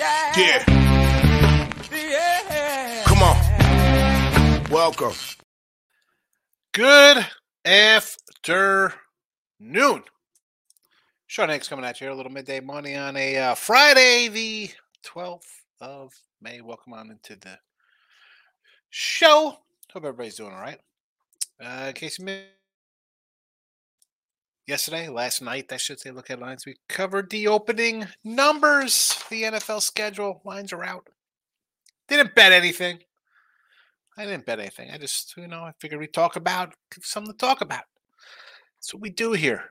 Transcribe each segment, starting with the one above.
Yeah. Yeah. Yeah. Come on. Welcome. Good afternoon. Sean Hanks coming at you here, a little midday money on a uh, Friday, the 12th of May. Welcome on into the show. Hope everybody's doing all right. Uh, in case you missed yesterday, last night, I should say, look at lines. We covered the opening numbers, the NFL schedule. Lines are out. Didn't bet anything. I didn't bet anything. I just, you know, I figured we'd talk about something to talk about. That's what we do here.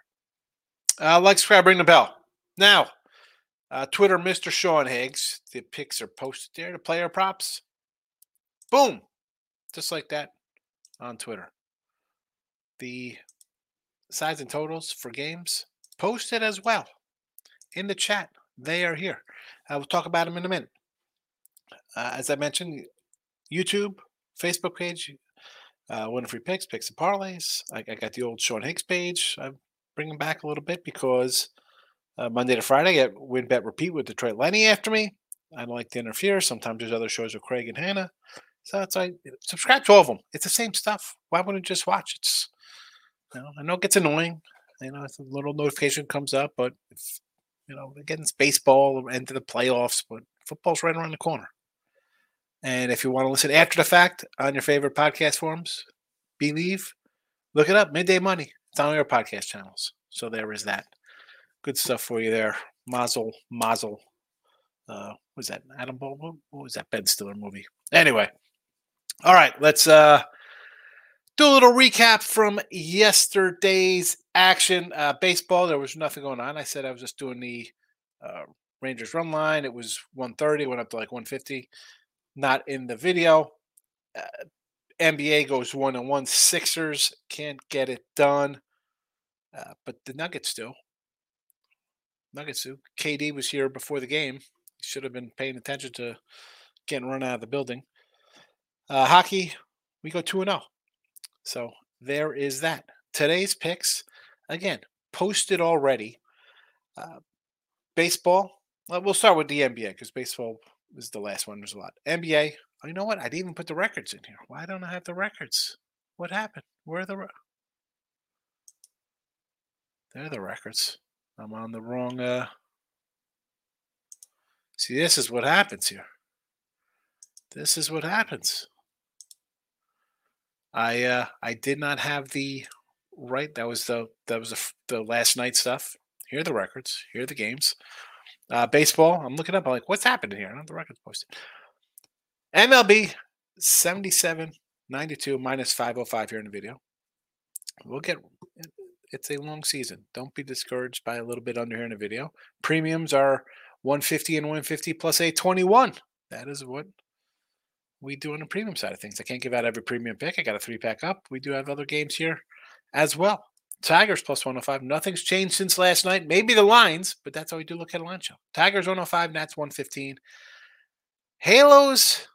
Uh, like, subscribe, ring the bell. Now, uh, Twitter, Mr. Sean Higgs. The pics are posted there. The player props. Boom. Just like that on Twitter. The sides and totals for games posted as well in the chat. They are here. I will talk about them in a minute. Uh, as I mentioned, YouTube, Facebook page, uh, one free picks, picks and parlays. I, I got the old Sean Higgs page. I'm bringing back a little bit because uh, Monday to Friday, I get win bet repeat with Detroit Lenny after me. I don't like to interfere. Sometimes there's other shows with Craig and Hannah. So it's like subscribe to all of them. It's the same stuff. Why wouldn't you just watch? It's know, I know it gets annoying. You know, a little notification comes up, but it's, you know, again, it's baseball into the playoffs, but football's right around the corner. And if you want to listen after the fact on your favorite podcast forums, believe, look it up. Midday Money. It's on your podcast channels. So there is that. Good stuff for you there. Mazel, Mazel. Uh, was that? Adam Ball? What was that Ben Stiller movie? Anyway. All right, let's uh do a little recap from yesterday's action. Uh, baseball, there was nothing going on. I said I was just doing the uh, Rangers run line. It was 130, went up to like 150. Not in the video. Uh, NBA goes one and one. Sixers can't get it done. Uh, but the Nuggets do. Nuggets do. KD was here before the game. Should have been paying attention to getting run out of the building. Uh, hockey, we go 2 0. So there is that. Today's picks, again, posted already. Uh, baseball, well, we'll start with the NBA because baseball is the last one. There's a lot. NBA, oh, you know what? I didn't even put the records in here. Why don't I have the records? What happened? Where are the. Re- They're the records. I'm on the wrong. Uh... See, this is what happens here. This is what happens. I uh, I did not have the right. That was the that was the, the last night stuff. Here are the records. Here are the games. Uh, baseball. I'm looking up. I'm like, what's happening here? I the records posted. MLB 77 92 minus 505 here in the video. We'll get. It's a long season. Don't be discouraged by a little bit under here in the video. Premiums are 150 and 150 plus a 21. That is what we do on the premium side of things. I can't give out every premium pick. I got a three pack up. We do have other games here as well. Tigers plus 105. Nothing's changed since last night. Maybe the lines, but that's how we do look at a line show. Tigers 105, Nats 115. Halos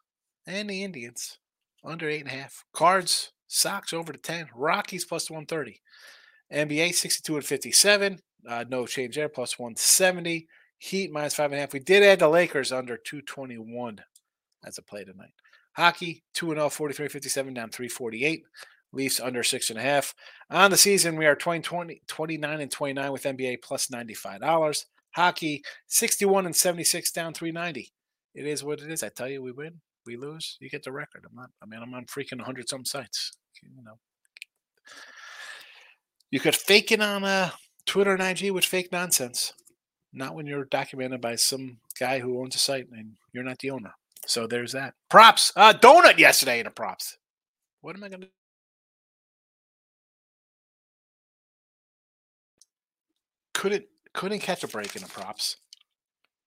and the Indians under eight and a half. Cards, Sox over to 10. Rockies plus 130. NBA 62 and 57. Uh, no change there, plus 170. Heat minus five and a half. We did add the Lakers under 221 as a play tonight. Hockey, 2 0, 43 57, down 348. Leafs under six and a half. On the season, we are 20, 20, 29 and 29 with NBA plus $95. Hockey, 61 and 76, down 390. It is what it is. I tell you, we win, we lose, you get the record. I'm not, I mean, I'm on freaking 100 some sites. You know, you could fake it on uh, Twitter and IG with fake nonsense. Not when you're documented by some guy who owns a site and you're not the owner. So there's that. Props. Uh, donut yesterday in the props. What am I going to couldn't couldn't catch a break in the props.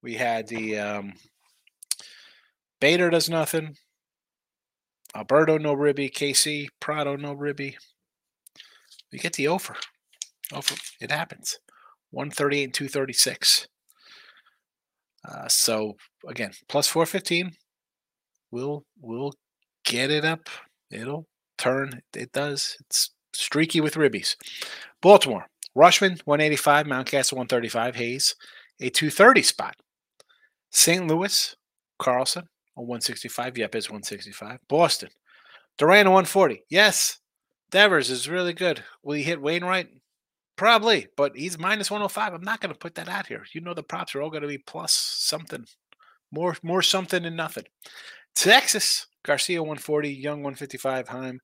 We had the um, Bader does nothing. Alberto no ribby. KC Prado no ribby. We get the offer. Offer. It happens. 138 and 236. Uh, so again, plus 415. We'll we'll get it up. It'll turn. It does. It's streaky with ribbies. Baltimore. Rutschman 185, Mountcastle 135, Hays a 230 spot. St. Louis, Carlson, a 165. Yepez 165. Boston, Duran a 140. Yes, Devers is really good. Will he hit Wainwright? Probably, but he's minus 105. I'm not going to put that out here. You know the props are all going to be plus something. More more something than nothing. Texas, Garcia 140, Young 155, Heim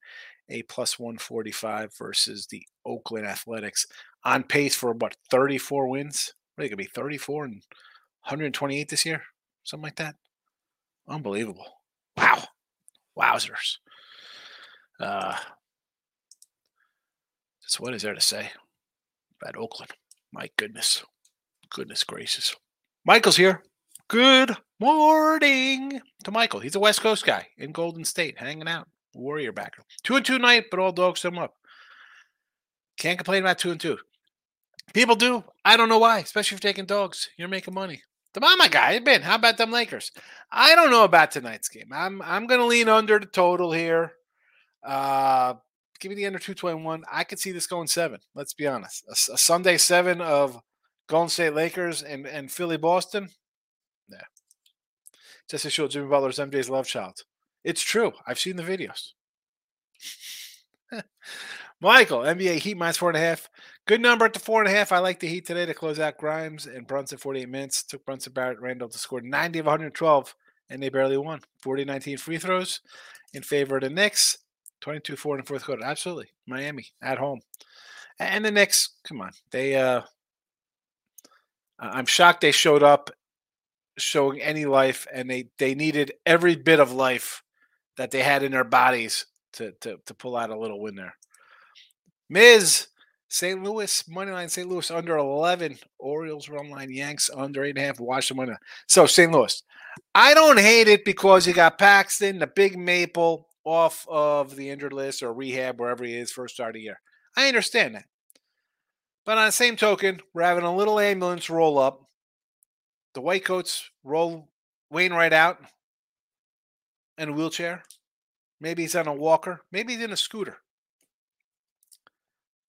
a plus 145 versus the Oakland Athletics on pace for what 34 wins. What they to be 34 and 128 this year? Something like that. Unbelievable. Wow. Wowzers. Uh, that's what is there to say about Oakland? My goodness. Goodness gracious. Michael's here. Good morning to Michael. He's a West Coast guy in Golden State, hanging out. Warrior backer. Two and two night, but all dogs them up. Can't complain about two and two. People do. I don't know why, especially if you're taking dogs. You're making money. The mama guy, Ben. How about them Lakers? I don't know about tonight's game. I'm I'm gonna lean under the total here. Uh give me the under 221. I could see this going seven. Let's be honest. A, a Sunday seven of Golden State Lakers and, and Philly Boston. Just to show Jimmy Butler's MJ's love child. It's true. I've seen the videos. Michael, NBA Heat minus four and a half. Good number at the four and a half. I like the Heat today to close out Grimes and Brunson 48 minutes. Took Brunson Barrett Randle to score 90 of 112, and they barely won. 40 19 free throws in favor of the Knicks. 22 4 in the fourth quarter. Absolutely. Miami at home. And the Knicks, come on. They uh I'm shocked they showed up showing any life and they they needed every bit of life that they had in their bodies to to, to pull out a little win there. Miz, St. Louis money line, St. Louis under 11, Orioles run line, Yanks under eight and a half, Washington money. So St. Louis, I don't hate it because you got Paxton, the big maple off of the injured list or rehab wherever he is first start of the year. I understand that. But on the same token, we're having a little ambulance roll up. The Whitecoats roll Wainwright out in a wheelchair. Maybe he's on a walker. Maybe he's in a scooter.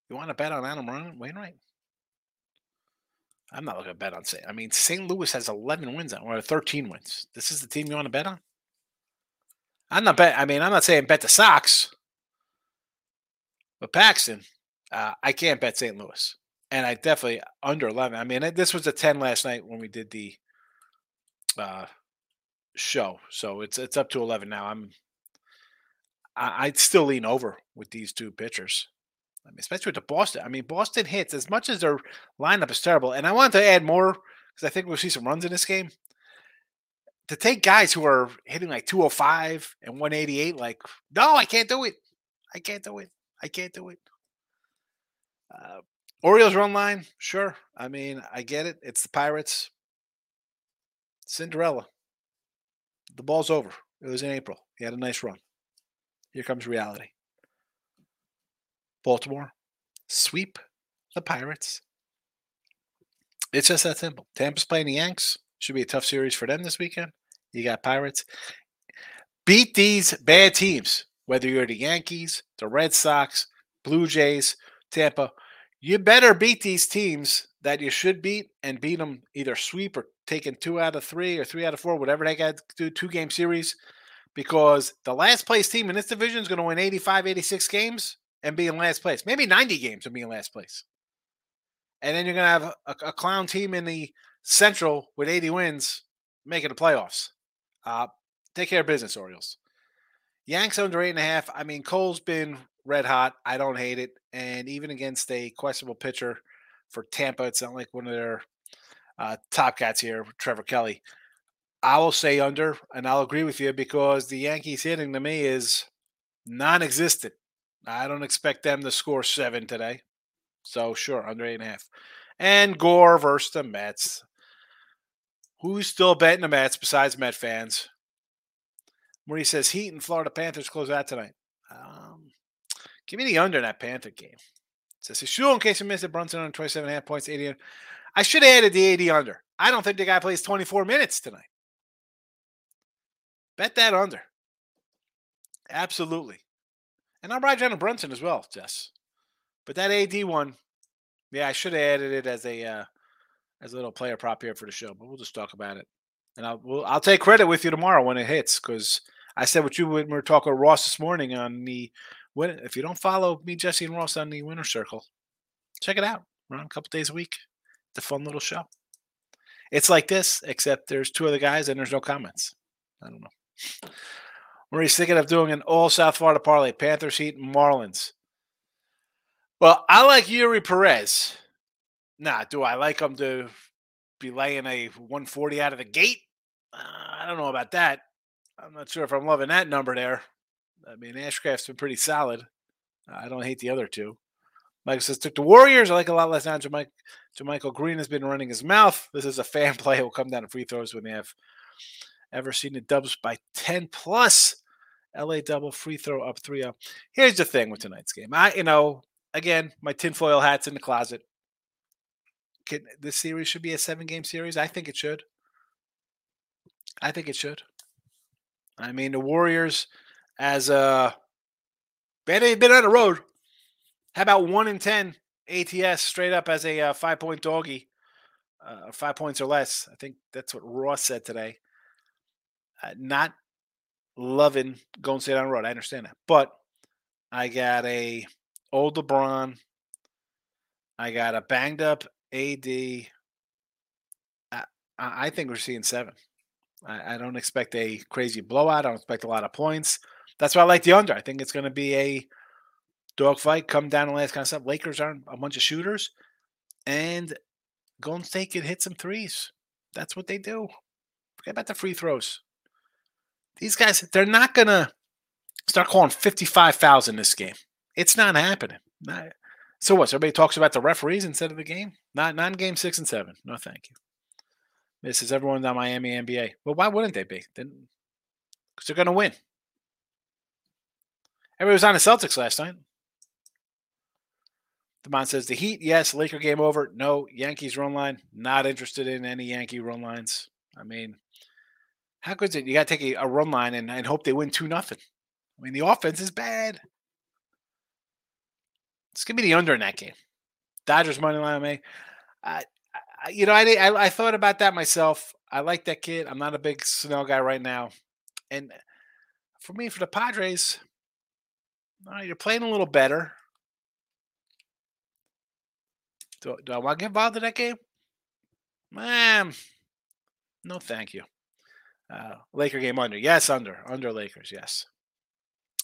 You want to bet on Adam Wainwright? I'm not looking to bet on St. I mean, St. Louis has 11 wins or 13 wins. This is the team you want to bet on? I'm not bet. I mean, I'm not saying bet the Sox, but Paxton, uh, I can't bet St. Louis, and I definitely under 11. I mean, this was a 10 last night when we did the uh, show, so it's it's up to 11 now. I'm I, I'd still lean over with these two pitchers. I mean, especially with the Boston. I mean, Boston hits as much as their lineup is terrible. And I want to add more because I think we'll see some runs in this game. To take guys who are hitting like 205 and 188, like, no, I can't do it. I can't do it. I can't do it. Uh, Orioles run line, sure. I mean, I get it. It's the Pirates. Cinderella. The ball's over. It was in April. He had a nice run. Here comes reality. Baltimore, sweep the Pirates. It's just that simple. Tampa's playing the Yanks. Should be a tough series for them this weekend. You got Pirates. Beat these bad teams, whether you're the Yankees, the Red Sox, Blue Jays, Tampa. You better beat these teams that you should beat and beat them either sweep or taking two out of three or three out of four, whatever they got to do, two game series, because the last place team in this division is going to win 85, 86 games and be in last place. Maybe 90 games and be in last place. And then you're going to have a, a, clown team in the Central with 80 wins making the playoffs. Uh, take care of business, Orioles. Yanks under eight and a half. I mean, Cole's been red hot. I don't hate it. And even against a questionable pitcher for Tampa, it's not like one of their uh, top cats here, Trevor Kelly. I will say under, and I'll agree with you because the Yankees hitting to me is non existent. I don't expect them to score seven today. So sure, under eight and a half. And Gore versus the Mets. Who's still betting the Mets besides Met fans? He says Heat and Florida Panthers close out tonight. Um, give me the under in that Panther game. It says sure in case you missed it. Brunson on 27 and half points, AD. I should have added the AD under. I don't think the guy plays 24 minutes tonight. Bet that under. Absolutely. And I'll ride Jalen Brunson as well, Jess. But that AD one, yeah, I should have added it as a uh, as a little player prop here for the show, but we'll just talk about it and I'll we'll, I'll take credit with you tomorrow when it hits because I said what you were talking with Ross this morning on the win. If you don't follow me, Jesse and Ross on the Winner Circle, check it out. We're on a couple days a week. It's a fun little show. It's like this, except there's two other guys and there's no comments. I don't know. Marie's thinking of doing an all South Florida parlay: Panthers, Heat, Marlins. Well, I like Eury Perez. Nah, do I like him to be laying a 140 out of the gate? Uh, I don't know about that. I'm not sure if I'm loving that number there. I mean, Ashcraft's been pretty solid. I don't hate the other two. Michael says, took the Warriors. I like a lot less now. Jamaica, Michael Green has been running his mouth. This is a fan play. Will come down to free throws when they have ever seen the Dubs by 10 plus. LA double free throw up 3 0. Here's the thing with tonight's game. I, you know, again, my tinfoil hat's in the closet. Can, this series should be a seven game series. I think it should. I think it should. I mean, the Warriors, as a they've been on the road. How about one in ten ATS straight up as a uh, five point doggy, uh, five points or less? I think that's what Ross said today. Uh, not loving going State on the road. I understand that, but I got a old LeBron. I got a banged up AD. I, I think we're seeing seven. I, I, don't expect a crazy blowout. I don't expect a lot of points. That's why I like the under. I think it's going to be a dogfight, come down the last kind of stuff. Lakers aren't a bunch of shooters, and Golden State can hit some threes. That's what they do. Forget about the free throws. These guys, they're not going to start calling 55 fouls in this game. It's not happening. Not, so what? So everybody talks about the referees instead of the game? Not non game six and seven. No, thank you. This is everyone's on Miami NBA. Well, why wouldn't they be? Then because they're going to win. Everybody was on the Celtics last night. Demond says the Heat, yes. Laker game over. No. Yankees run line. Not interested in any Yankee run lines. I mean, how good is it? You got to take a, a, run line and, and hope they win two nothing. I mean, the offense is bad. It's gonna be the under in that game. Dodgers money line me. I, I, you know, I, I, I thought about that myself. I like that kid. I'm not a big Snell guy right now, and for me, for the Padres, all right, you're playing a little better. Do, do I want to get involved in that game? Man, no, thank you. Uh, Laker game under. Yes, under. Under Lakers. Yes.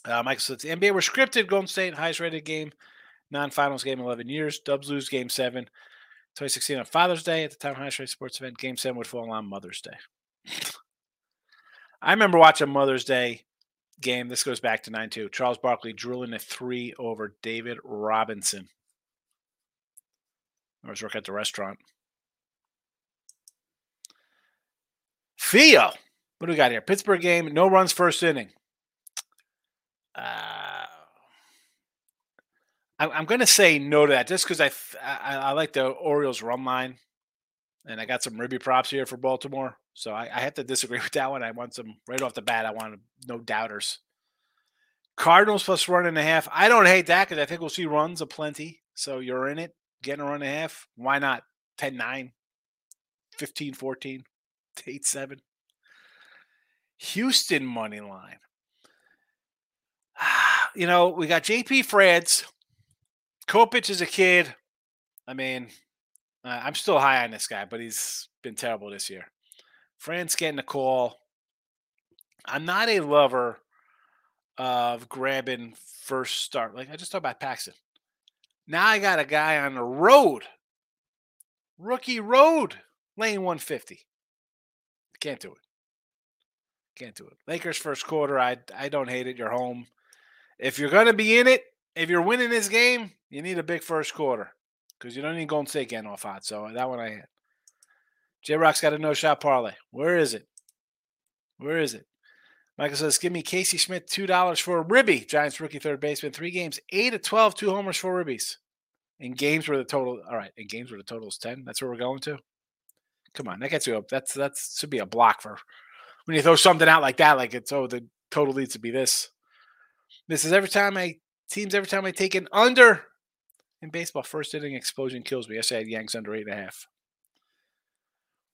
Uh, Michael says the NBA were scripted. Golden State highest rated game non-finals game 11 years. Dubs lose game seven. 2016 on Father's Day at the time highest rated sports event. Game seven would fall on Mother's Day. I remember watching Mother's Day game. This goes back to 9 2. Charles Barkley drilling a three over David Robinson. I was working at the restaurant. Theo, what do we got here? Pittsburgh game, no runs first inning. Uh, I'm going to say no to that just because I, I, I like the Orioles run line, and I got some ribby props here for Baltimore. So I, I have to disagree with that one. I want some right off the bat. I want no doubters. Cardinals plus run and a half. I don't hate that because I think we'll see runs aplenty. So you're in it, getting a run and a half. Why not 10 9, 15 14, 8 7? Houston money line. You know, we got JP France Kopech is a kid. I mean, uh, I'm still high on this guy, but he's been terrible this year. Fran's getting a call. I'm not a lover of grabbing first start. Like I just talked about Paxton. Now I got a guy on the road, rookie road, lane 150. Can't do it. Can't do it. Lakers first quarter. I I don't hate it. You're home. If you're gonna be in it, if you're winning this game, you need a big first quarter because you don't need Golden State getting off hot. So that one I had. J Rock's got a no shot parlay. Where is it? Where is it? Michael says, give me Casey Schmitt $2 for a Ribby, Giants rookie third baseman. Three games, 8 of 12, two homers for Ribbies. In games where the total, all right, in games where the total is 10, that's where we're going to. Come on, that gets you up. That's that should be a block for when you throw something out like that, like it's oh, the total needs to be this. This is every time I teams every time I take an under in baseball, first inning explosion kills me. I said Yanks under eight and a half.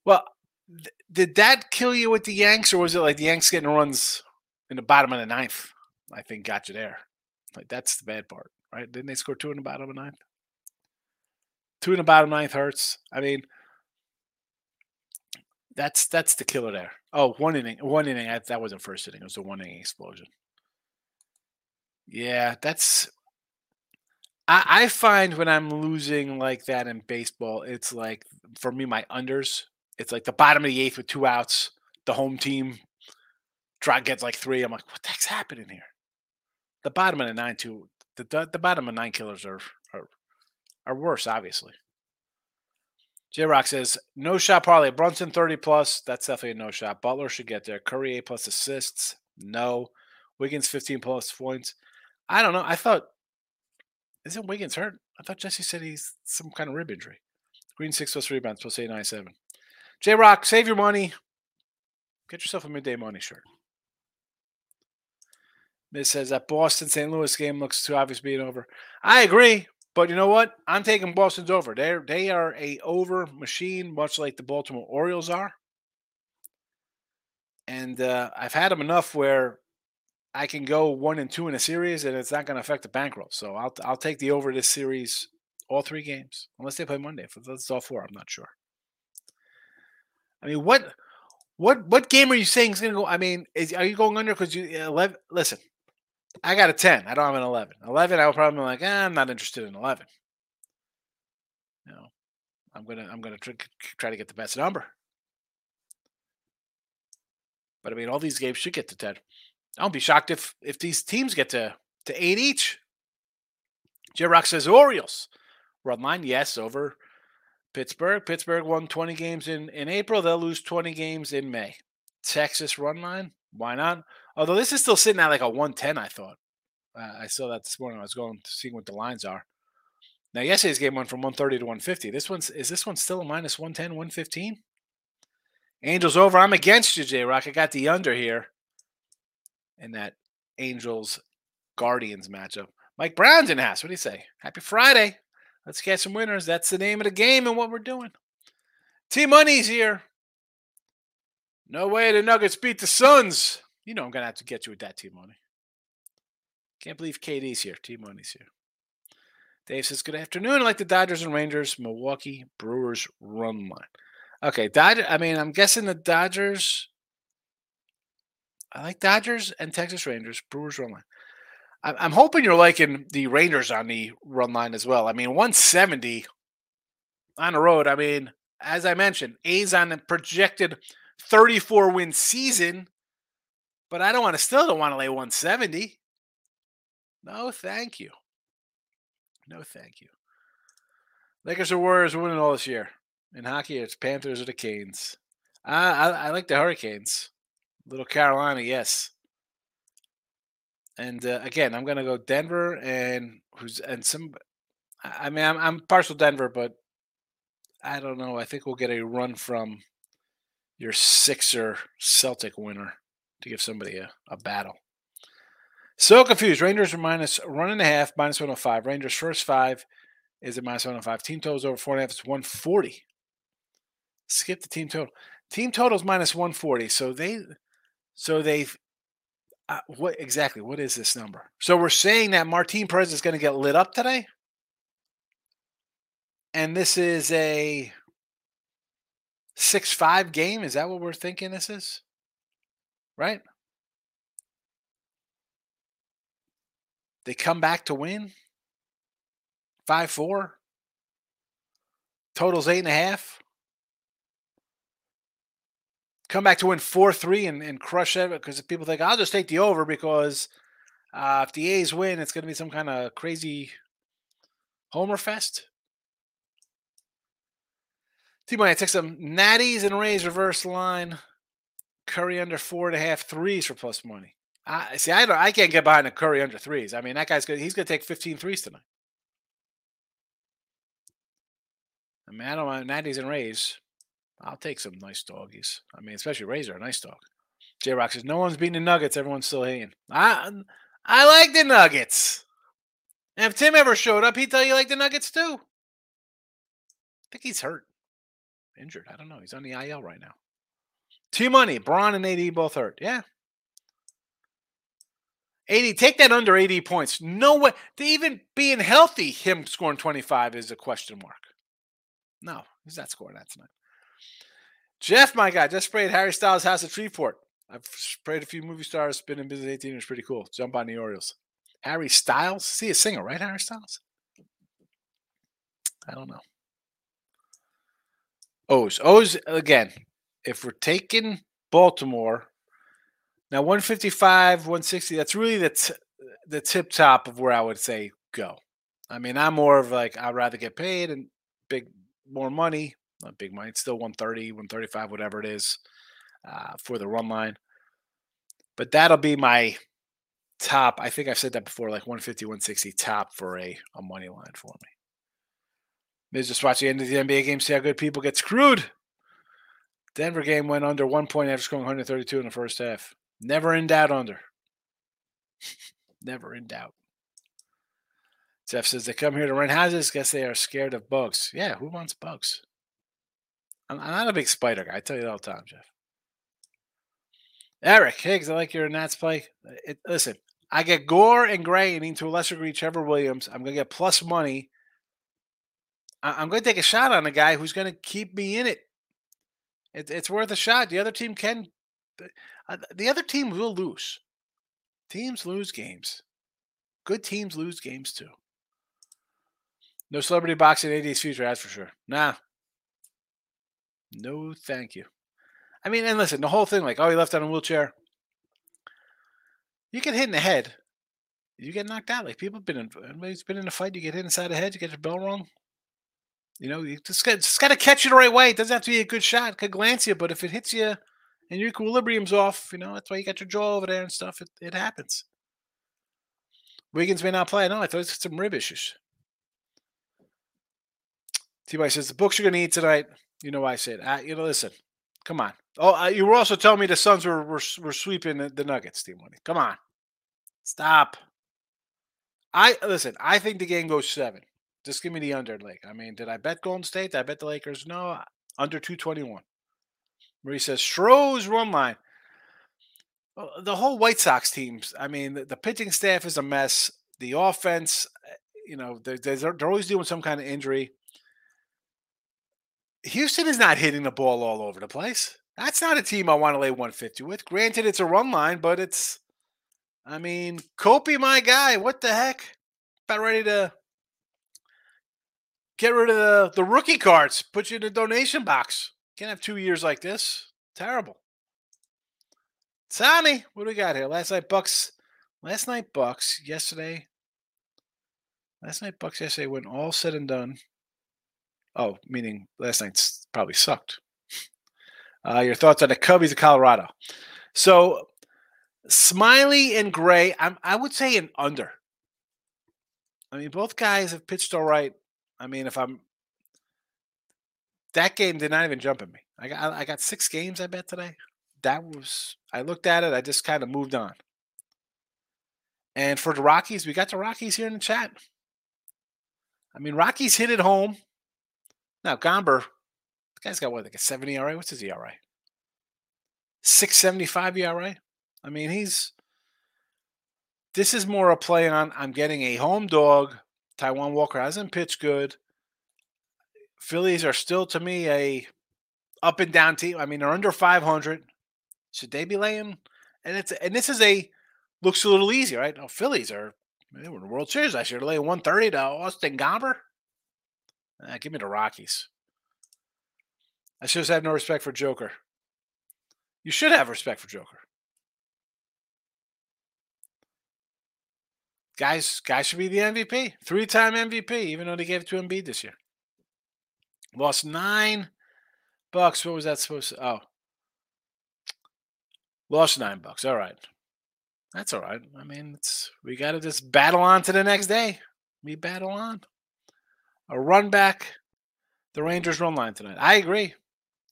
Well, th- did that kill you with the Yanks, or was it like the Yanks getting runs in the bottom of the ninth? I think got you there. Like that's the bad part, right? Didn't they score two in the bottom of the ninth? Two in the bottom ninth hurts. I mean, that's that's the killer there. Oh, one inning, one inning. That, that wasn't first inning. It was a one inning explosion. Yeah, that's. I, I find when I'm losing like that in baseball, it's like for me my unders. It's like the bottom of the eighth with two outs. The home team try gets like three. I'm like, what the heck's happening here? The bottom of the nine two. The the, the bottom of nine killers are are are worse, obviously. J Rock says, no shot parlay. Brunson 30 plus. That's definitely a no shot. Butler should get there. Curry 8 plus assists. No. Wiggins 15 plus points. I don't know. I thought, isn't Wiggins hurt? I thought Jesse said he's some kind of rib injury. Green 6 plus rebounds plus 897. J Rock, save your money. Get yourself a midday money shirt. Miz says that Boston St. Louis game looks too obvious being over. I agree. But you know what? I'm taking Boston's over. They they are a over machine, much like the Baltimore Orioles are. And uh, I've had them enough where I can go one and two in a series, and it's not going to affect the bankroll. So I'll I'll take the over this series, all three games, unless they play Monday. If it's all four, I'm not sure. I mean, what what what game are you saying is going to go? I mean, is, are you going under because you 11? Listen, I got a 10. I don't have an 11. 11, I would probably be like, eh, I'm not interested in 11. No, I'm gonna I'm gonna try, try to get the best number. But I mean, all these games should get to 10. I won't be shocked if if these teams get to to eight each. J Rock says Orioles run line, yes, over Pittsburgh. Pittsburgh won 20 games in in April. They'll lose 20 games in May. Texas run line, why not? Although this is still sitting at like a 110, I thought. Uh, I saw that this morning. I was going to see what the lines are. Now, yesterday's game went from 130 to 150. This one's is this one still a minus 110, 115? Angels over. I'm against you, J Rock. I got the under here in that Angels Guardians matchup. Mike Brown's in house. What do you say? Happy Friday. Let's get some winners. That's the name of the game and what we're doing. T Money's here. No way the Nuggets beat the Suns. You know I'm gonna have to get you with that T Money. Can't believe KD's here. T Money's here. Dave says, Good afternoon. I like the Dodgers and Rangers, Milwaukee Brewers run line. Okay, Dodger. I mean, I'm guessing the Dodgers. I like Dodgers and Texas Rangers, Brewers run line. I'm hoping you're liking the Rangers on the run line as well. I mean, 170 on the road. I mean, as I mentioned, A's on the projected 34 win season, but I don't want to still don't want to lay 170. No, thank you. No, thank you. Lakers or Warriors winning all this year. In hockey, it's Panthers or the Canes. I, I, I like the Hurricanes. Little Carolina, yes. And uh, again, I'm gonna go Denver and who's and some. I mean, I'm I'm partial Denver, but I don't know. I think we'll get a run from your Sixer Celtic winner to give somebody a, a battle. So confused. Rangers are minus one and a half, minus 105. Rangers first five is at minus 105. Team totals over four and a half. It's 140. Skip the team total. Team totals minus 140. So they, so they've, uh, what exactly? What is this number? So we're saying that Martin Perez is going to get lit up today, and this is a six five game. Is that what we're thinking? This is right. They come back to win. Five four. Totals eight and a half. Come back to win four three and, and crush it because people think I'll just take the over because uh, if the A's win, it's going to be some kind of crazy homer fest. Team I take some natties and Rays reverse line. Curry under four and a half threes for plus money. I see. I don't. I can't get behind a Curry under threes. I mean, that guy's good. He's going to take 15 threes tonight. I mean, I don't want natties and Rays. I'll take some nice doggies. I mean, especially Razor, a nice dog. J Rock says no one's beating the Nuggets. Everyone's still hating. I I like the Nuggets. And if Tim ever showed up, he'd tell you like the Nuggets too. I think he's hurt, injured. I don't know. He's on the IL right now. T money, Braun and AD both hurt. Yeah. 80, take that under 80 points. No way. To even being healthy, him scoring 25 is a question mark. No, he's not scoring that tonight. Jeff, my guy, just sprayed Harry Styles' house at Treeport. I've sprayed a few movie stars, been in business 18. It was pretty cool. Jump on the Orioles. Harry Styles? See a singer, right? Harry Styles? I don't know. O's. O's, again, if we're taking Baltimore, now 155, 160, that's really the, t- the tip top of where I would say go. I mean, I'm more of like, I'd rather get paid and big, more money. Not big money. It's still 130, 135, whatever it is uh, for the run line. But that'll be my top. I think I've said that before, like 150, 160 top for a, a money line for me. Maybe just watch the end of the NBA game, see how good people get screwed. Denver game went under one point after scoring 132 in the first half. Never in doubt under. Never in doubt. Jeff says they come here to rent houses. Guess they are scared of bugs. Yeah, who wants bugs? I'm, I'm not a big spider guy. I tell you that all the time, Jeff. Eric Higgs, I like your Nats play. It, listen, I get Gore and Gray, and to a lesser degree, Trevor Williams. I'm going to get plus money. I, am going to take a shot on a guy who's going to keep me in it. it. It's worth a shot. The other team can. Uh, the other team will lose. Teams lose games. Good teams lose games too. No celebrity boxing AD's future, that's for sure. Nah. No, thank you. I mean, and listen, the whole thing, like, oh, he left on a wheelchair. You get hit in the head, you get knocked out. Like people have been in, everybody's been in a fight. You get hit inside the head, you get your bell wrong. You know, you just got, just got to catch you the right way. It doesn't have to be a good shot. It could glance you, but if it hits you and your equilibrium's off, you know, that's why you got your jaw over there and stuff. It, it happens. Wiggins may not play. No, I thought it's some rib issues. T-Boy says, the books you're going to eat tonight. You know why I said, uh, you know, listen, come on. Oh, you were also telling me the Suns were were, were sweeping the, the Nuggets, Team Money. Come on. Stop. I listen, I think the game goes seven. Just give me the under, Lake. I mean, did I bet Golden State? Did I bet the Lakers? No, under 221. Marie says, Stroh's run line. The whole White Sox teams, I mean, the, the pitching staff is a mess. The offense, eh, you know, they're, they're always doing some kind of injury. Houston is not hitting the ball all over the place. That's not a team I want to lay 150 with. Granted, it's a run line, but it's, I mean, Kopi, my guy, what the heck? About ready to Get rid of the, the rookie cards. Put you in a donation box. Can't have two years like this. Terrible. Tommy, what do we got here? Last night Bucks. Last night Bucks. Yesterday. Last night Bucks. Yesterday when all said and done. Oh, meaning last night's probably sucked. Uh, your thoughts on the Cubbies of Colorado? So, Smiley and Gray, I'm, I would say an under. I mean, both guys have pitched all right. I mean, if I'm that game did not even jump at me. I got I got six games I bet today. That was I looked at it. I just kind of moved on. And for the Rockies, we got the Rockies here in the chat. I mean, Rockies hit it home. Now Gomber, the guy's got what like a 70 ERA. What's his ERA? 675 ERA. I mean, he's this is more a play on I'm getting a home dog Taijuan Walker hasn't pitched good. Phillies are still to me a up and down team. I mean, they're under 500. Should they be laying? And it's and this is a looks a little easy, right? Oh, Phillies are they were in the World Series last year. Laying 130 to Austin Gomber. Ah, give me the Rockies. I just have no respect for Joker. You should have respect for Joker. Guys, guys should be the MVP. Three time MVP, even though they gave it to Embiid this year. Lost nine bucks. What was that supposed to? Oh. Lost nine bucks. All right. That's all right. I mean, it's we gotta just battle on to the next day. We battle on. A run back. The Rangers run line tonight. I agree.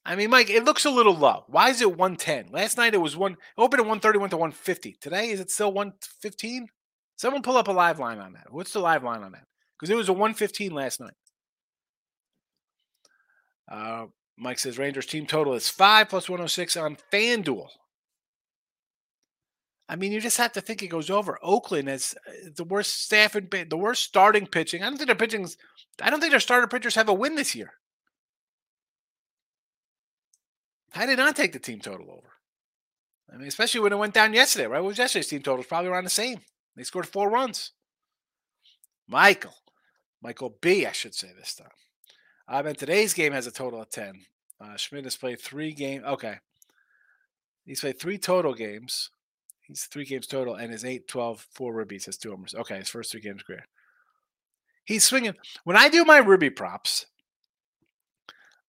I mean, Mike, it looks a little low. Why is it 110? Last night it was one open at 130, went to 150. Today is it still 115? Someone pull up a live line on that. What's the live line on that? Because it was a 115 last night. Uh, Mike says Rangers team total is five plus 106 on FanDuel. I mean, you just have to think it goes over. Oakland has uh, the worst staff and the worst starting pitching. I don't think their pitching's. I don't think their starter pitchers have a win this year. I did not take the team total over. I mean, especially when it went down yesterday, right? Was yesterday's team total? was probably around the same. They scored four runs. Michael, Michael B, I should say this time. I mean, today's game has a total of 10. Uh, Schmitt has played three games. Okay. He's played three total games. He's three games total, and his 8, 12, four ribbies has two homers. Okay, his first three games career. He's swinging. When I do my Ruby props,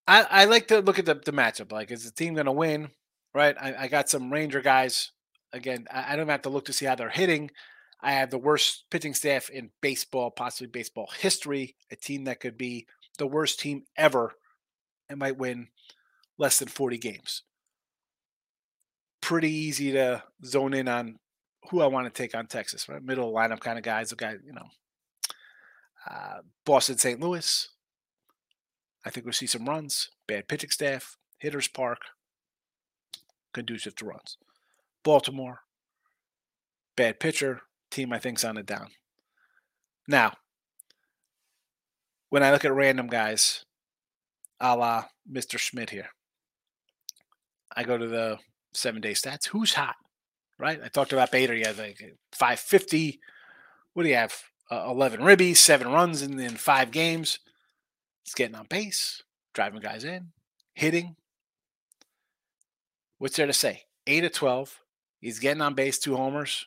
I, I like to look at the, the matchup. Like, is the team going to win? Right? I, I, got some Ranger guys. Again, I, I don't have to look to see how they're hitting. I have the worst pitching staff in baseball, possibly baseball history. A team that could be the worst team ever and might win less than 40 games. Pretty easy to zone in on who I want to take on Texas, right? Middle lineup kind of guys. The guy, you know, uh, Boston, St. Louis. I think we'll see some runs. Bad pitching staff, hitters park, conducive to runs. Baltimore, bad pitcher, team I think's on a down. Now, when I look at random guys, a la Mr. Schmitt here, I go to the seven day stats. Who's hot? Right? I talked about Bader. He Yeah, like 550. What do you have? Uh, 11 ribbies, seven runs in, in five games. He's getting on base, driving guys in, hitting. What's there to say? 8 of 12. He's getting on base, two homers.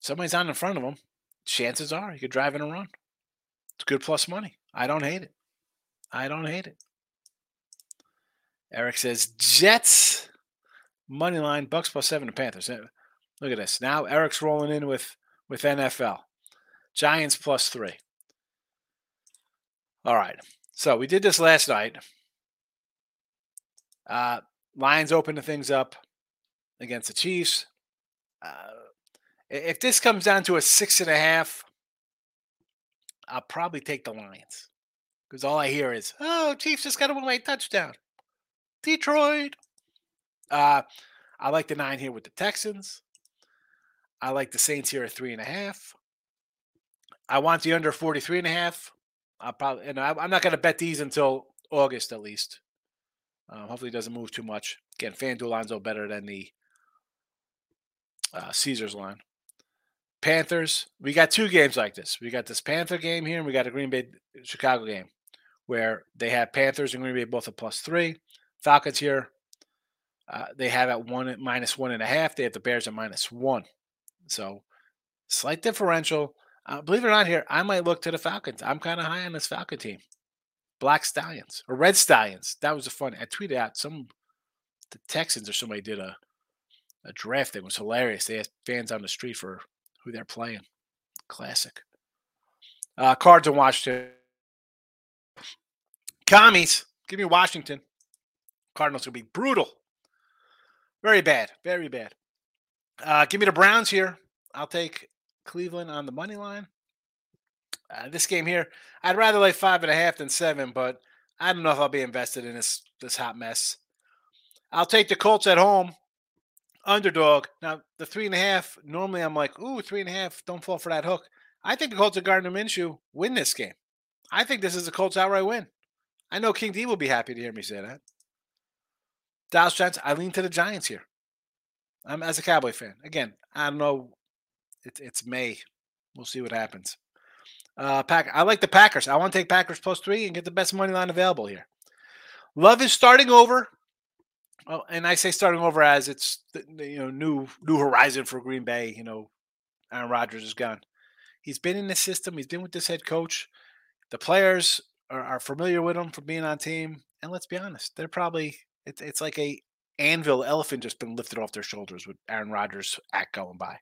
Somebody's on in front of him chances are he could drive in a run. It's good plus money. I don't hate it. I don't hate it. Eric says Jets money line Bucks plus seven to Panthers. Look at this. Now Eric's rolling in with with NFL. Giants plus three. All right. So we did this last night. Uh, Lions opening things up against the Chiefs. Uh, if this comes down to a six and a half, I'll probably take the Lions because all I hear is, "Oh, Chiefs just got a one-way touchdown." Detroit. Uh, I like the nine here with the Texans. I like the Saints here at three and a half. I want the under 43 and a half. I'll probably, and I'm not going to bet these until August at least. Uh, hopefully, it doesn't move too much. Again, FanDuel lines are better than the uh, Caesars line. Panthers, we got two games like this. We got this Panther game here, and we got a Green Bay Chicago game where they have Panthers and Green Bay both at plus three. Falcons here, uh, they have at one minus one and a half. They have the Bears at minus one. So slight differential. Uh, believe it or not, here I might look to the Falcons. I'm kind of high on this Falcon team. Black Stallions or Red Stallions. That was a fun. I tweeted out some the Texans or somebody did a a draft that was hilarious. They asked fans on the street for who they're playing. Classic. Uh, Cards in Washington. Commies. Give me Washington. Cardinals will be brutal. Very bad. Very bad. Uh, give me the Browns here. I'll take Cleveland on the money line. Uh, this game here, I'd rather lay five and a half than seven, but I don't know if I'll be invested in this this hot mess. I'll take the Colts at home underdog. Now the three and a half. Normally I'm like, ooh, three and a half. Don't fall for that hook. I think the Colts of Gardner Minshew win this game. I think this is a Colts outright win. I know King D will be happy to hear me say that. Dallas Giants. I lean to the Giants here. I'm as a Cowboy fan. Again, I don't know. It's it's May. We'll see what happens. Uh, Pack. I like the Packers. I want to take Packers plus three and get the best money line available here. Love is starting over. Well, and I say starting over as it's you know new new horizon for Green Bay. You know, Aaron Rodgers is gone. He's been in the system. He's been with this head coach. The players are, are familiar with him from being on team. And let's be honest, they're probably it's it's like a anvil elephant just been lifted off their shoulders with Aaron Rodgers act going by.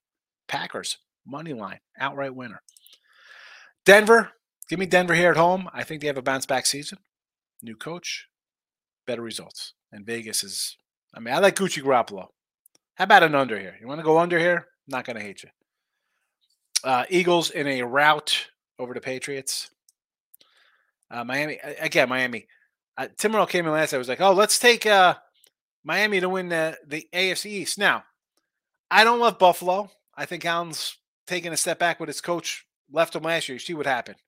Packers money line outright winner. Denver, give me Denver here at home. I think they have a bounce back season. New coach, better results. And Vegas is, I mean, I like Gucci Garoppolo. How about an under here? You want to go under here? Not going to hate you. Uh, Eagles in a rout over the Patriots. Uh, Miami again. Miami. Uh, Tim came in last. I was like, oh, let's take uh, Miami to win the the AFC East. Now, I don't love Buffalo. I think Allen's taking a step back with his coach left him last year. You see what happened.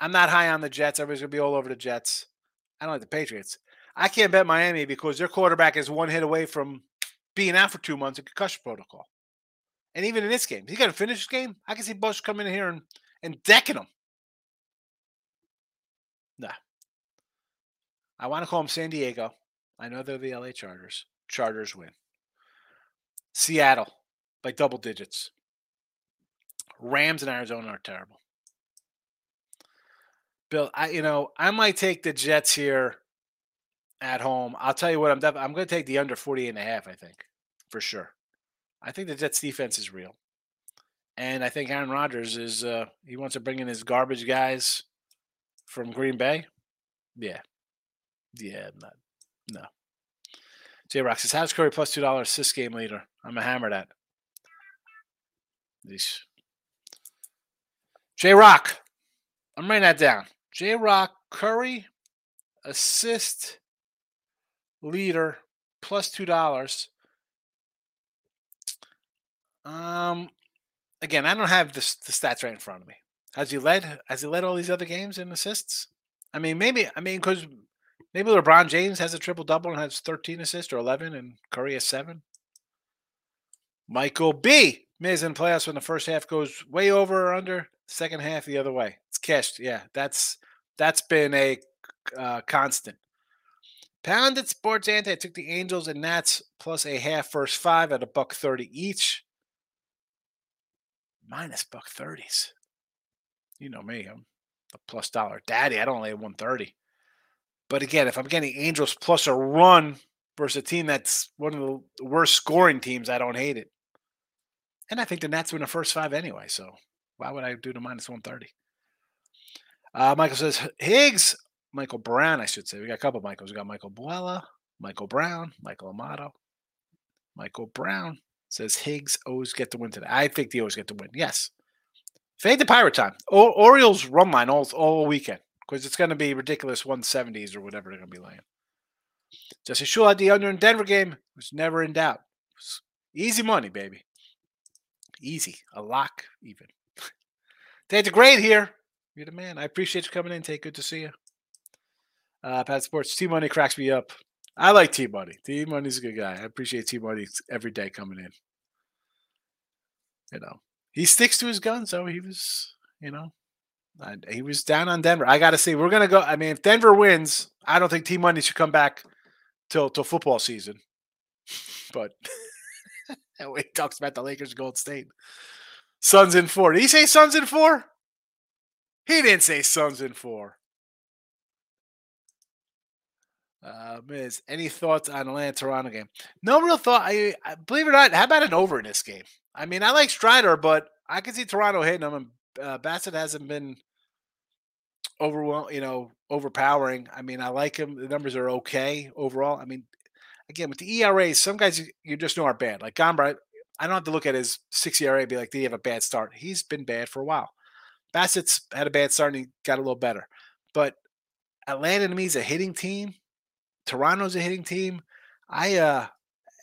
I'm not high on the Jets. Everybody's gonna be all over the Jets. I don't like the Patriots. I can't bet Miami because their quarterback is one hit away from being out for two months in concussion protocol. And even in this game, he's going to finish this game. I can see Bush coming in here and, and decking him. Nah. I want to call them San Diego. I know they're the LA Chargers. Chargers win. Seattle by double digits. Rams and Arizona are terrible. Bill, I you know I might take the Jets here at home. I'll tell you what I'm def- I'm going to take the under 48 and a half. I think for sure. I think the Jets defense is real, and I think Aaron Rodgers is uh, he wants to bring in his garbage guys from Green Bay. Yeah, yeah, not no. J Rock says, "How's Curry plus two dollars assist game leader?" I'm a hammer that. J Rock, I'm writing that down. J Rock Curry assist leader plus two dollars. Um, again, I don't have the, the stats right in front of me. Has he led? Has he led all these other games in assists? I mean, maybe. I mean, because maybe LeBron James has a triple double and has 13 assists or 11, and Curry has seven. Michael B. Miz in playoffs when the first half goes way over or under, second half the other way. It's cashed. Yeah, that's that's been a uh, constant. Pounded Sports Anti took the Angels and Nats plus a half first five at a buck thirty each. Minus buck thirties. You know me, I'm a plus dollar daddy. I don't lay one thirty. But again, if I'm getting Angels plus a run versus a team that's one of the worst scoring teams, I don't hate it. And I think the Nats win the first five anyway. So why would I do the minus 130? Uh, Michael says Higgs, Michael Brown, I should say. We got a couple Michaels. We got Michael Buella, Michael Brown, Michael Amato. Michael Brown says Higgs always get the win today. I think they always get the win. Yes. Fade the pirate time. O- Orioles run line all, all weekend because it's going to be ridiculous 170s or whatever they're going to be laying. Jesse Shule had the under in Denver game was never in doubt. Easy money, baby. Easy. A lock, even. Tate the great here. You're the man. I appreciate you coming in. Take good to see you. Uh, Pat Sports. T Money cracks me up. I like T Money. T Money's a good guy. I appreciate T Money every day coming in. You know, he sticks to his guns, so he was, you know, he was down on Denver. I got to see. We're gonna go. I mean, if Denver wins, I don't think T Money should come back till till football season. But he talks about the Lakers, Gold State, Suns in four. Did he say Suns in four? He didn't say Suns in four. Uh, Miz, any thoughts on the Atlanta Toronto game? No real thought. I, I, believe it or not. How about an over in this game? I mean, I like Strider, but I can see Toronto hitting them. And uh, Bassitt hasn't been overwhelm, you know, overpowering. I mean, I like him. The numbers are okay overall. I mean, again with the ERAs, some guys you, just know are bad. Like Gomber, I don't have to look at his six ERA and be like, did he have a bad start? He's been bad for a while. Bassitt's had a bad start and he got a little better. But Atlanta to me is a hitting team. Toronto's a hitting team. I uh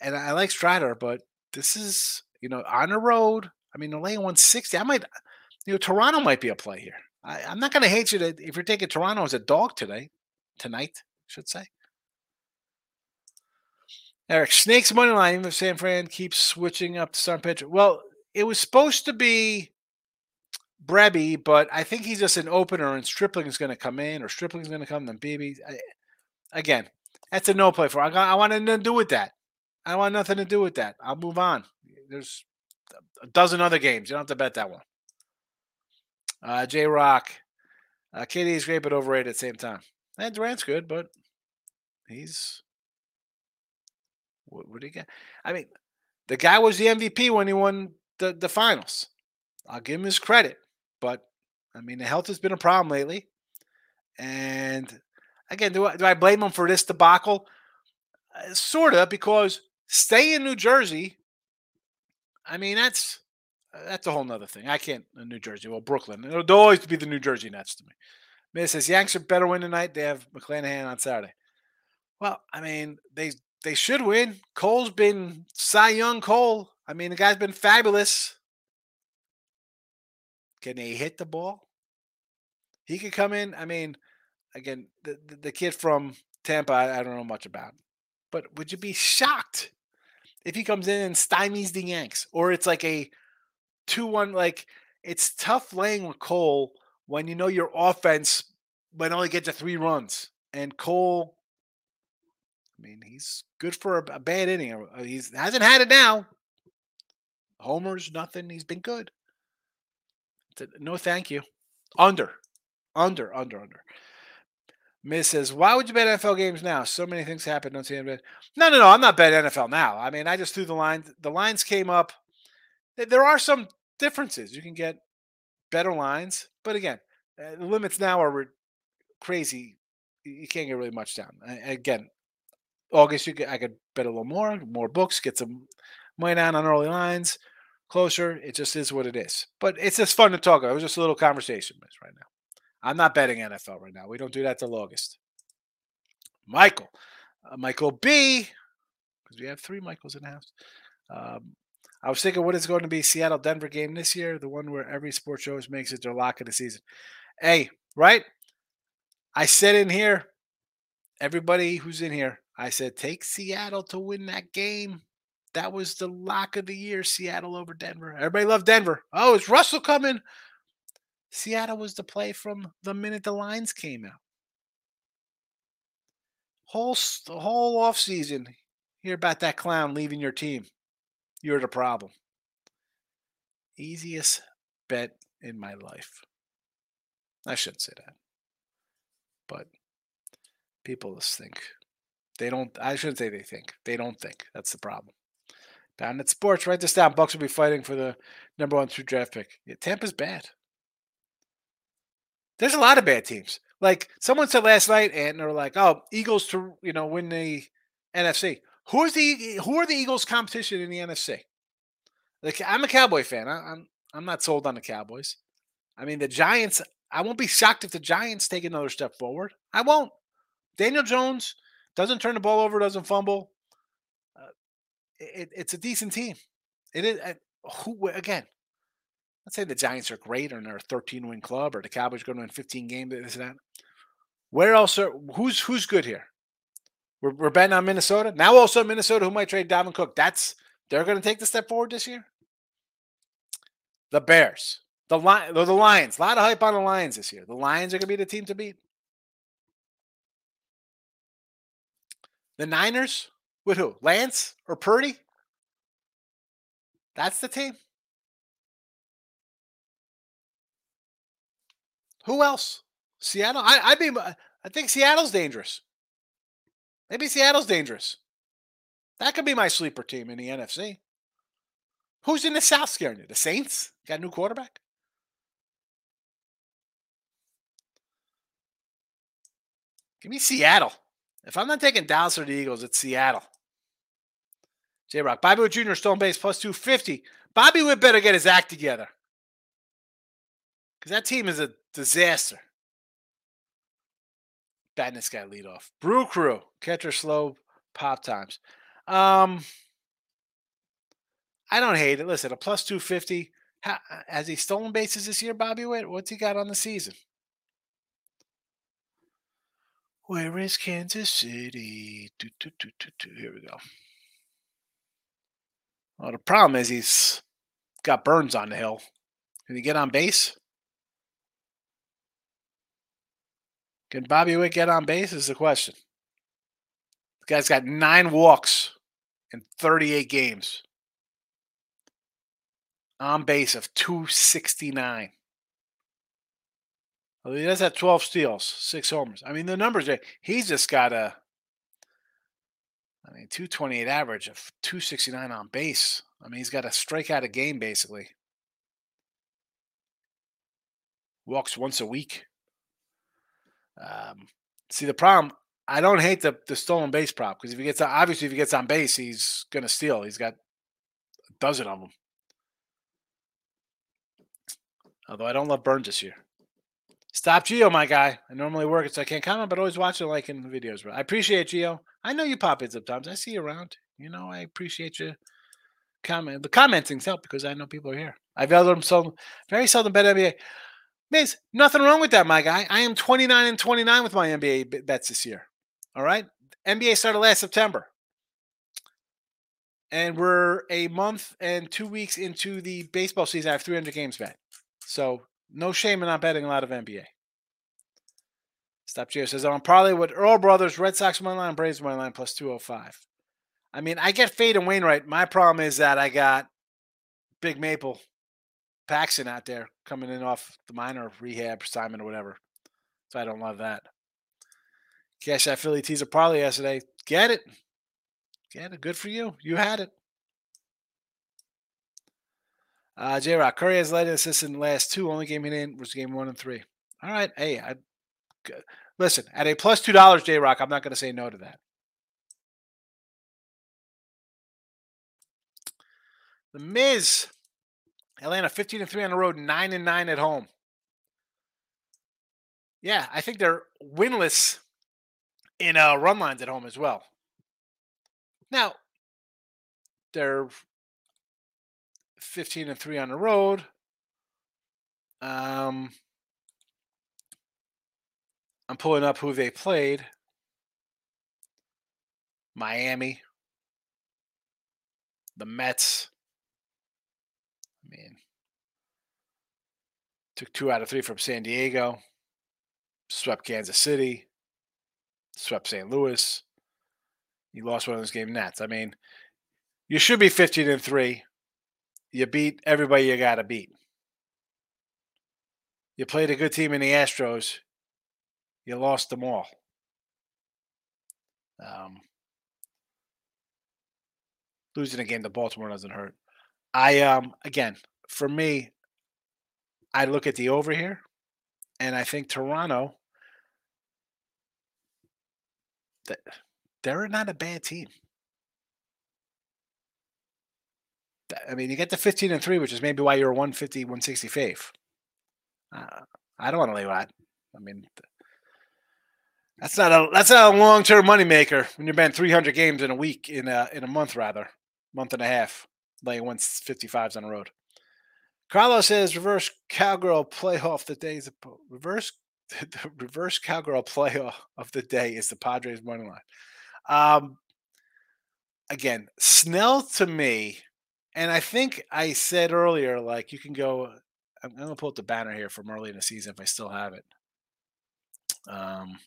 and I like Strider, but this is you know on the road. I mean, they're laying 160. I might, you know, Toronto might be a play here. I, am not going to hate you to if you're taking Toronto as a dog today, tonight, I should say. Eric Snakes money line. Even if San Fran keeps switching up to some pitcher, well, it was supposed to be Brebbia, but I think he's just an opener, and Stripling is going to come in, or Stripling's going to come, then Beebe. Again, that's a no play for. I, got, I want nothing to do with that. I want nothing to do with that. I'll move on. There's a dozen other games. You don't have to bet that one. Uh, J Rock. Uh, KD is great, but overrated at the same time. And Durant's good, but he's. What, what he get? I mean, the guy was the MVP when he won the, the finals. I'll give him his credit. But, I mean, the health has been a problem lately. And again, do I, do I blame him for this debacle? Uh, sort of, because stay in New Jersey. I mean, that's that's a whole nother thing. I can't uh, New Jersey. Well, Brooklyn. There'll always be the New Jersey Nets to me. Miss says Yanks are better win tonight. They have McClanahan on Saturday. Well, I mean, they they should win. Cole's been Cy Young Cole. I mean, the guy's been fabulous. Can he hit the ball? He could come in. I mean, again, the, the, the kid from Tampa, I, I don't know much about. But would you be shocked if he comes in and stymies the Yanks? Or it's like a 2 1, like it's tough laying with Cole when you know your offense might only get to three runs. And Cole, I mean, he's good for a, a bad inning. Uh, uh, he hasn't had it now. Homers, nothing. He's been good. No, thank you. Under, under, under, under. Miss says, why would you bet NFL games now? So many things happen. Don't see them. No, no, no. I'm not betting NFL now. I mean, I just threw the lines. The lines came up. There are some differences. You can get better lines, but again, uh, the limits now are crazy. You can't get really much down. Again, August, you could, I could bet a little more, more books, get some money down on early lines, closer. It just is what it is. But it's just fun to talk about. It was just a little conversation, right now. I'm not betting NFL right now. We don't do that till August. Michael, uh, Michael B, because we have three Michaels in the house. Um, I was thinking, what is going to be Seattle Denver game this year? The one where every sports show makes it their lock of the season. Hey, right? I said in here, everybody who's in here, I said take Seattle to win that game. That was the lock of the year, Seattle over Denver. Everybody loved Denver. Oh, is Russell coming? Seattle was the play from the minute the lines came out. Whole the whole off season, hear about that clown leaving your team. You're the problem. Easiest bet in my life. I shouldn't say that, but people just think they don't. I shouldn't say they think. They don't think. That's the problem. Down at sports, write this down. Bucks will be fighting for the number one through draft pick. Yeah, Tampa's bad. There's a lot of bad teams. Like someone said last night, and they're like, "Oh, Eagles to you know win the NFC." Who's the who are the Eagles' competition in the NFC? Like I'm a Cowboy fan. I, I'm I'm not sold on the Cowboys. I mean, the Giants. I won't be shocked if the Giants take another step forward. I won't. Daniel Jones doesn't turn the ball over, doesn't fumble. Uh, it, it's a decent team. It is. Uh, who again? let's say the Giants are great or they're a 13 win club or the Cowboys going to win 15 games, this and that. Where else are who's who's good here? We're, we're betting on Minnesota. Now also Minnesota who might trade Dalvin Cook. That's they're going to take the step forward this year. The Bears. The Lion, the Lions. A lot of hype on the Lions this year. The Lions are going to be the team to beat. The Niners with who? Lance or Purdy? That's the team. Who else? Seattle. I I I think Seattle's dangerous. Maybe Seattle's dangerous. That could be my sleeper team in the NFC. Who's in the South scaring you? The Saints got a new quarterback. Give me Seattle. If I'm not taking Dallas or the Eagles, it's Seattle. J Rock. Bobby Witt Jr. Stone base plus 250. Bobby Witt better get his act together. Because that team is a disaster. Batting got lead off. Brew Crew, catcher slow pop times. Um, I don't hate it. Listen, a plus 250. How, has he stolen bases this year, Bobby Witt? What's he got on the season? Where is Kansas City? Do, do, do, Here we go. Well, the problem is he's got Burnes on the hill. Can he get on base? Can Bobby Witt get on base? Is the question. The guy's got nine walks in 38 games. On base of 269. Well, he does have 12 steals, six homers. I mean, the numbers he's just got a, I mean, 228 average of 269 on base. I mean, he's got a strikeout a game basically. Walks once a week. Um, see, the problem, I don't hate the, the stolen base prop because if he gets obviously if he gets on base, he's going to steal. He's got a dozen of them. Although I don't love Burnes this year. Stop Geo, my guy. I normally work it, so I can't comment, but always watch it like in the videos. Bro. I appreciate Geo. I know you pop in sometimes. I see you around. You know, I appreciate you comment. The commenting's help because I know people are here. I've seldom, seldom very seldom bet NBA. Miz, nothing wrong with that, my guy. I am 29 and 29 with my NBA bets this year. All right. NBA started last September. And we're a month and two weeks into the baseball season. I have 300 games bet. So no shame in not betting a lot of NBA. Stop Gio says, I'm probably with Earl Brothers, Red Sox money line, Braves money line plus 205. I mean, I get Fade and Wainwright. My problem is that I got Big Maple Paxton out there coming in off the minor rehab assignment or whatever. So I don't love that. Cash that Philly teaser parlay yesterday. Get it. Get it. Good for you. You had it. Uh, J Rock Curry has led an assist in the last two. Only game he didn't was game one and three. All right. Hey, I listen at a plus two dollars, J Rock. I'm not going to say no to that. The Miz, Atlanta 15 and three on the road, nine and nine at home. Yeah, I think they're winless in uh, run lines at home as well. Now, they're 15 and 3 on the road. Um, I'm pulling up who they played. Miami, the Mets. I mean, took two out of three from San Diego, swept Kansas City, swept St. Louis. You lost one of those game nets. I mean, you should be 15 and 3 you beat everybody you got to beat. You played a good team in the Astros. You lost them all. Um, losing a game to Baltimore doesn't hurt. I um again for me, I look at the over here, and I think Toronto. They're not a bad team. I mean, you get to 15 and 3, which is maybe why you're 150, 160 fave. Uh, I don't want to lay that. I mean, that's not a that's not a long term money maker when you're betting 300 games in a week in a in a month rather month and a half laying 155s on the road. Carlos says reverse cowgirl playoff the day is a reverse the reverse cowgirl playoff of the day is the Padres money line. Um, again, Snell to me and I think I said earlier, like you can go. I'm to pull up the banner here from early in the season if I still have it. Um,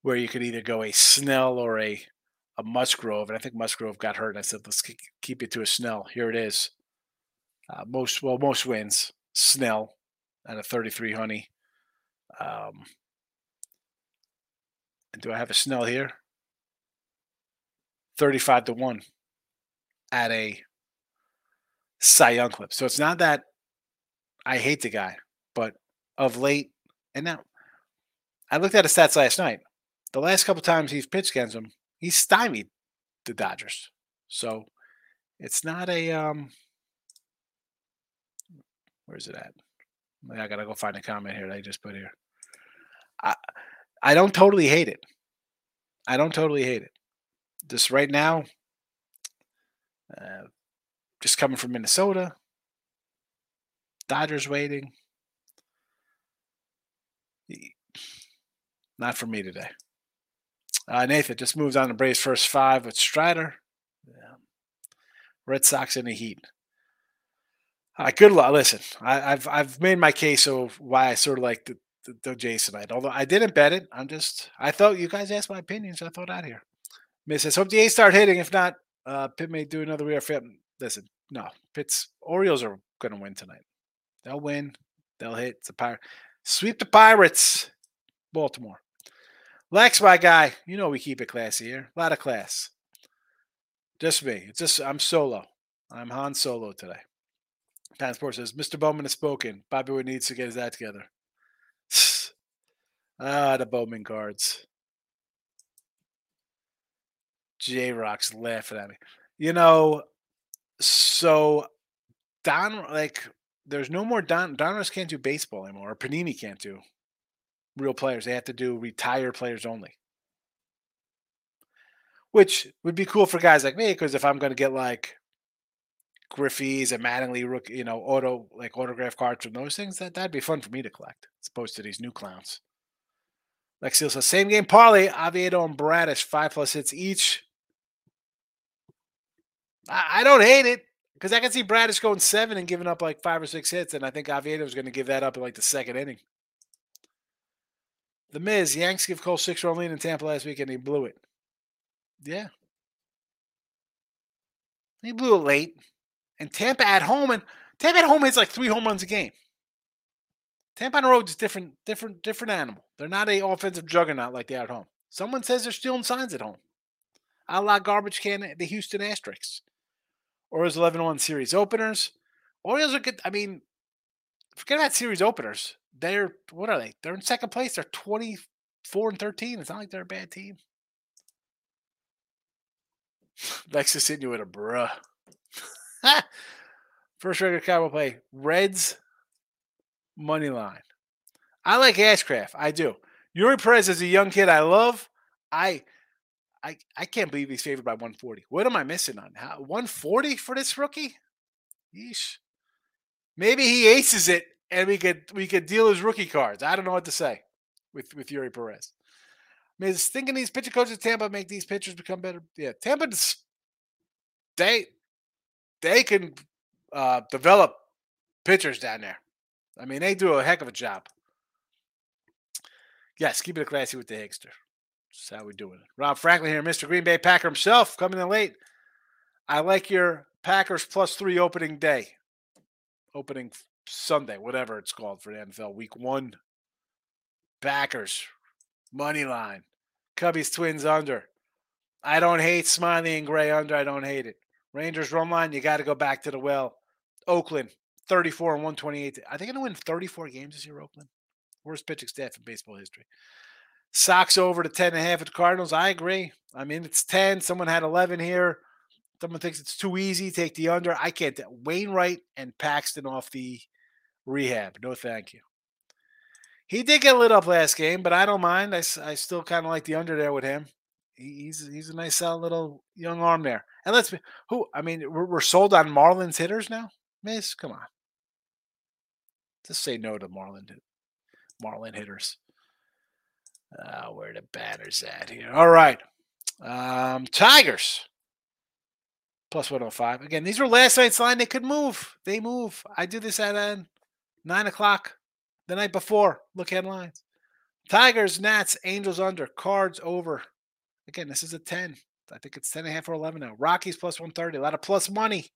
where you could either go a Snell or a a Musgrove, and I think Musgrove got hurt. And I said, let's keep it to a Snell. Here it is. Uh, most well, most wins Snell at a 33 honey. Um, and do I have a Snell here? 35 to 1 at a Cy Young clip. So it's not that I hate the guy, but of late, and now I looked at his stats last night. The last couple times he's pitched against him, he's stymied the Dodgers. So it's not a um where's it at? I gotta go find a comment here that I just put here. I I don't totally hate it. I don't totally hate it. Just right now, uh, just coming from Minnesota. Dodgers waiting. Not for me today. Uh, Nathan just moves on to Braves first five with Strider. Yeah. Red Sox in the Heat. Uh, good luck. Listen, I, have I've made my case of why I sort of like the, the, the Jason night. Although I didn't bet it, I'm just I thought you guys asked my opinions. so I thought out here. Miss says, hope the A's start hitting. If not, uh, Pitt may do another rear. Listen, no, Pitt's Orioles are going to win tonight. They'll win. They'll hit. It's a pirate. Sweep the Pirates. Baltimore. Lex, my guy. You know we keep it classy here. A lot of class. Just me. It's just I'm solo. I'm Han Solo today. Transport says Mr. Bowman has spoken. Bobby Witt needs to get his act together. ah, the Bowman cards. J Rock's laughing at me. You know, so Don, like there's no more Don Donruss can't do baseball anymore. Or Panini can't do real players. They have to do retired players only. Which would be cool for guys like me, because if I'm gonna get like Griffey's and Mattingly rook, you know, auto like autograph cards from those things, that that'd be fun for me to collect, as opposed to these new clowns. Lexi says same game parlay, Oviedo and Bradish, five plus hits each. I, I don't hate it because I can see Bradish going seven and giving up like five or six hits, and I think Oviedo is going to give that up in like the second inning. The Miz, Yanks give Cole six run lead in Tampa last week and he blew it. Yeah. He blew it late. And Tampa at home, and Tampa at home hits like three home runs a game. Tampa on the road is different, different, different animal. They're not a offensive juggernaut like they are at home. Someone says they're stealing signs at home. A la garbage can the Houston Asterisks. Orioles 11 1 series openers. Orioles are good. I mean, forget about series openers. They're, what are they? They're in second place. They're 24 and 13. It's not like they're a bad team. Lexus hitting you with a bruh. First regular Cowboy play. Reds money line. I like Ashcraft. I do. Eury Perez is a young kid I love. I I I can't believe he's favored by 140. What am I missing on? How, 140 for this rookie? Yeesh. Maybe he aces it and we could we could deal his rookie cards. I don't know what to say with with Eury Perez. I mean, is thinking these pitcher coaches Tampa make these pitchers become better. Yeah, Tampa they they can uh, develop pitchers down there. I mean, they do a heck of a job. Yes, keep it classy with the Higster. That's how we doing it. Rob Franklin here, Mr. Green Bay Packer himself, coming in late. I like your Packers plus three opening day, opening Sunday, whatever it's called for the NFL Week One. Packers money line, Cubbies Twins under. I don't hate Smyly and Gray under. I don't hate it. Rangers run line, you got to go back to the well. Oakland, 34 and 128. Are they going to win 34 games this year, Oakland? Worst pitching staff in baseball history. Sox over to 10 and a half at the Cardinals. I agree. I mean, it's 10. Someone had 11 here. Someone thinks it's too easy. Take the under. I can't. Wainwright and Paxton off the rehab. No, thank you. He did get lit up last game, but I don't mind. I, I still kind of like the under there with him. He, he's he's a nice solid little young arm there. And let's be who I mean, we're, we're sold on Marlins hitters now. Miss, come on. Just say no to Marlin Marlin hitters. Uh, where the banners at here? All right. Um, Tigers. Plus 105. Again, these were last night's line. They could move. They move. I do this at uh, 9 o'clock the night before. Look headlines. Tigers, Nats, Angels under, Cards over. Again, this is a 10. I think it's 10 and a half or 11 now. Rockies plus 130. A lot of plus money.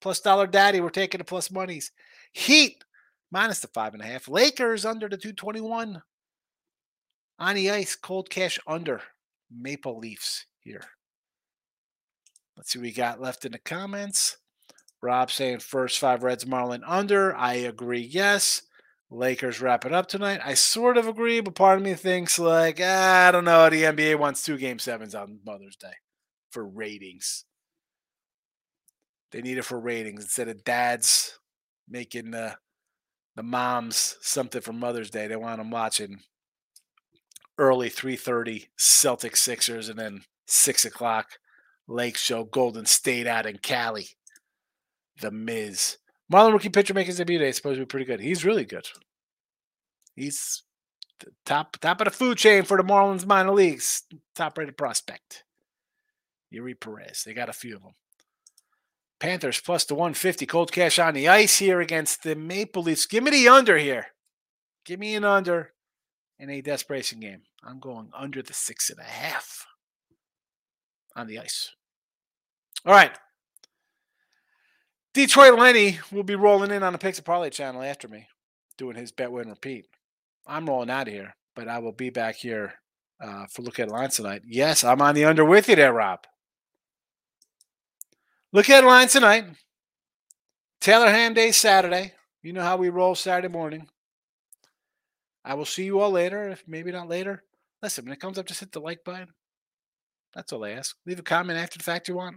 Plus dollar daddy. We're taking the plus monies. Heat minus the five and a half. Lakers under the 221. On the ice, cold cash under. Maple Leafs here. Let's see what we got left in the comments. Rob saying first five Reds Marlin under. I agree, yes. Lakers wrap it up tonight. I sort of agree, but part of me thinks like ah, I don't know. The NBA wants two game sevens on Mother's Day for ratings. They need it for ratings instead of dads making the the moms something for Mother's Day. They want them watching early 3:30 Celtic Sixers and then six o'clock Lake Show Golden State out in Cali. The Miz. Marlin rookie pitcher making his debut today. Supposed to be pretty good. He's really good. He's top top of the food chain for the Marlins minor leagues. Top rated prospect. Eury Perez. They got a few of them. Panthers plus the 150. Cold cash on the ice here against the Maple Leafs. Give me the under here. Give me an under in a desperation game. I'm going under the six and a half on the ice. All right. Detroit Lenny will be rolling in on the Picks and Parlay channel after me, doing his bet win repeat. I'm rolling out of here, but I will be back here uh, for look at lines tonight. Yes, I'm on the under with you there, Rob. Look at lines tonight. Taylor Ham Day Saturday. You know how we roll Saturday morning. I will see you all later, if maybe not later. Listen, when it comes up, just hit the like button. That's all I ask. Leave a comment after the fact you want.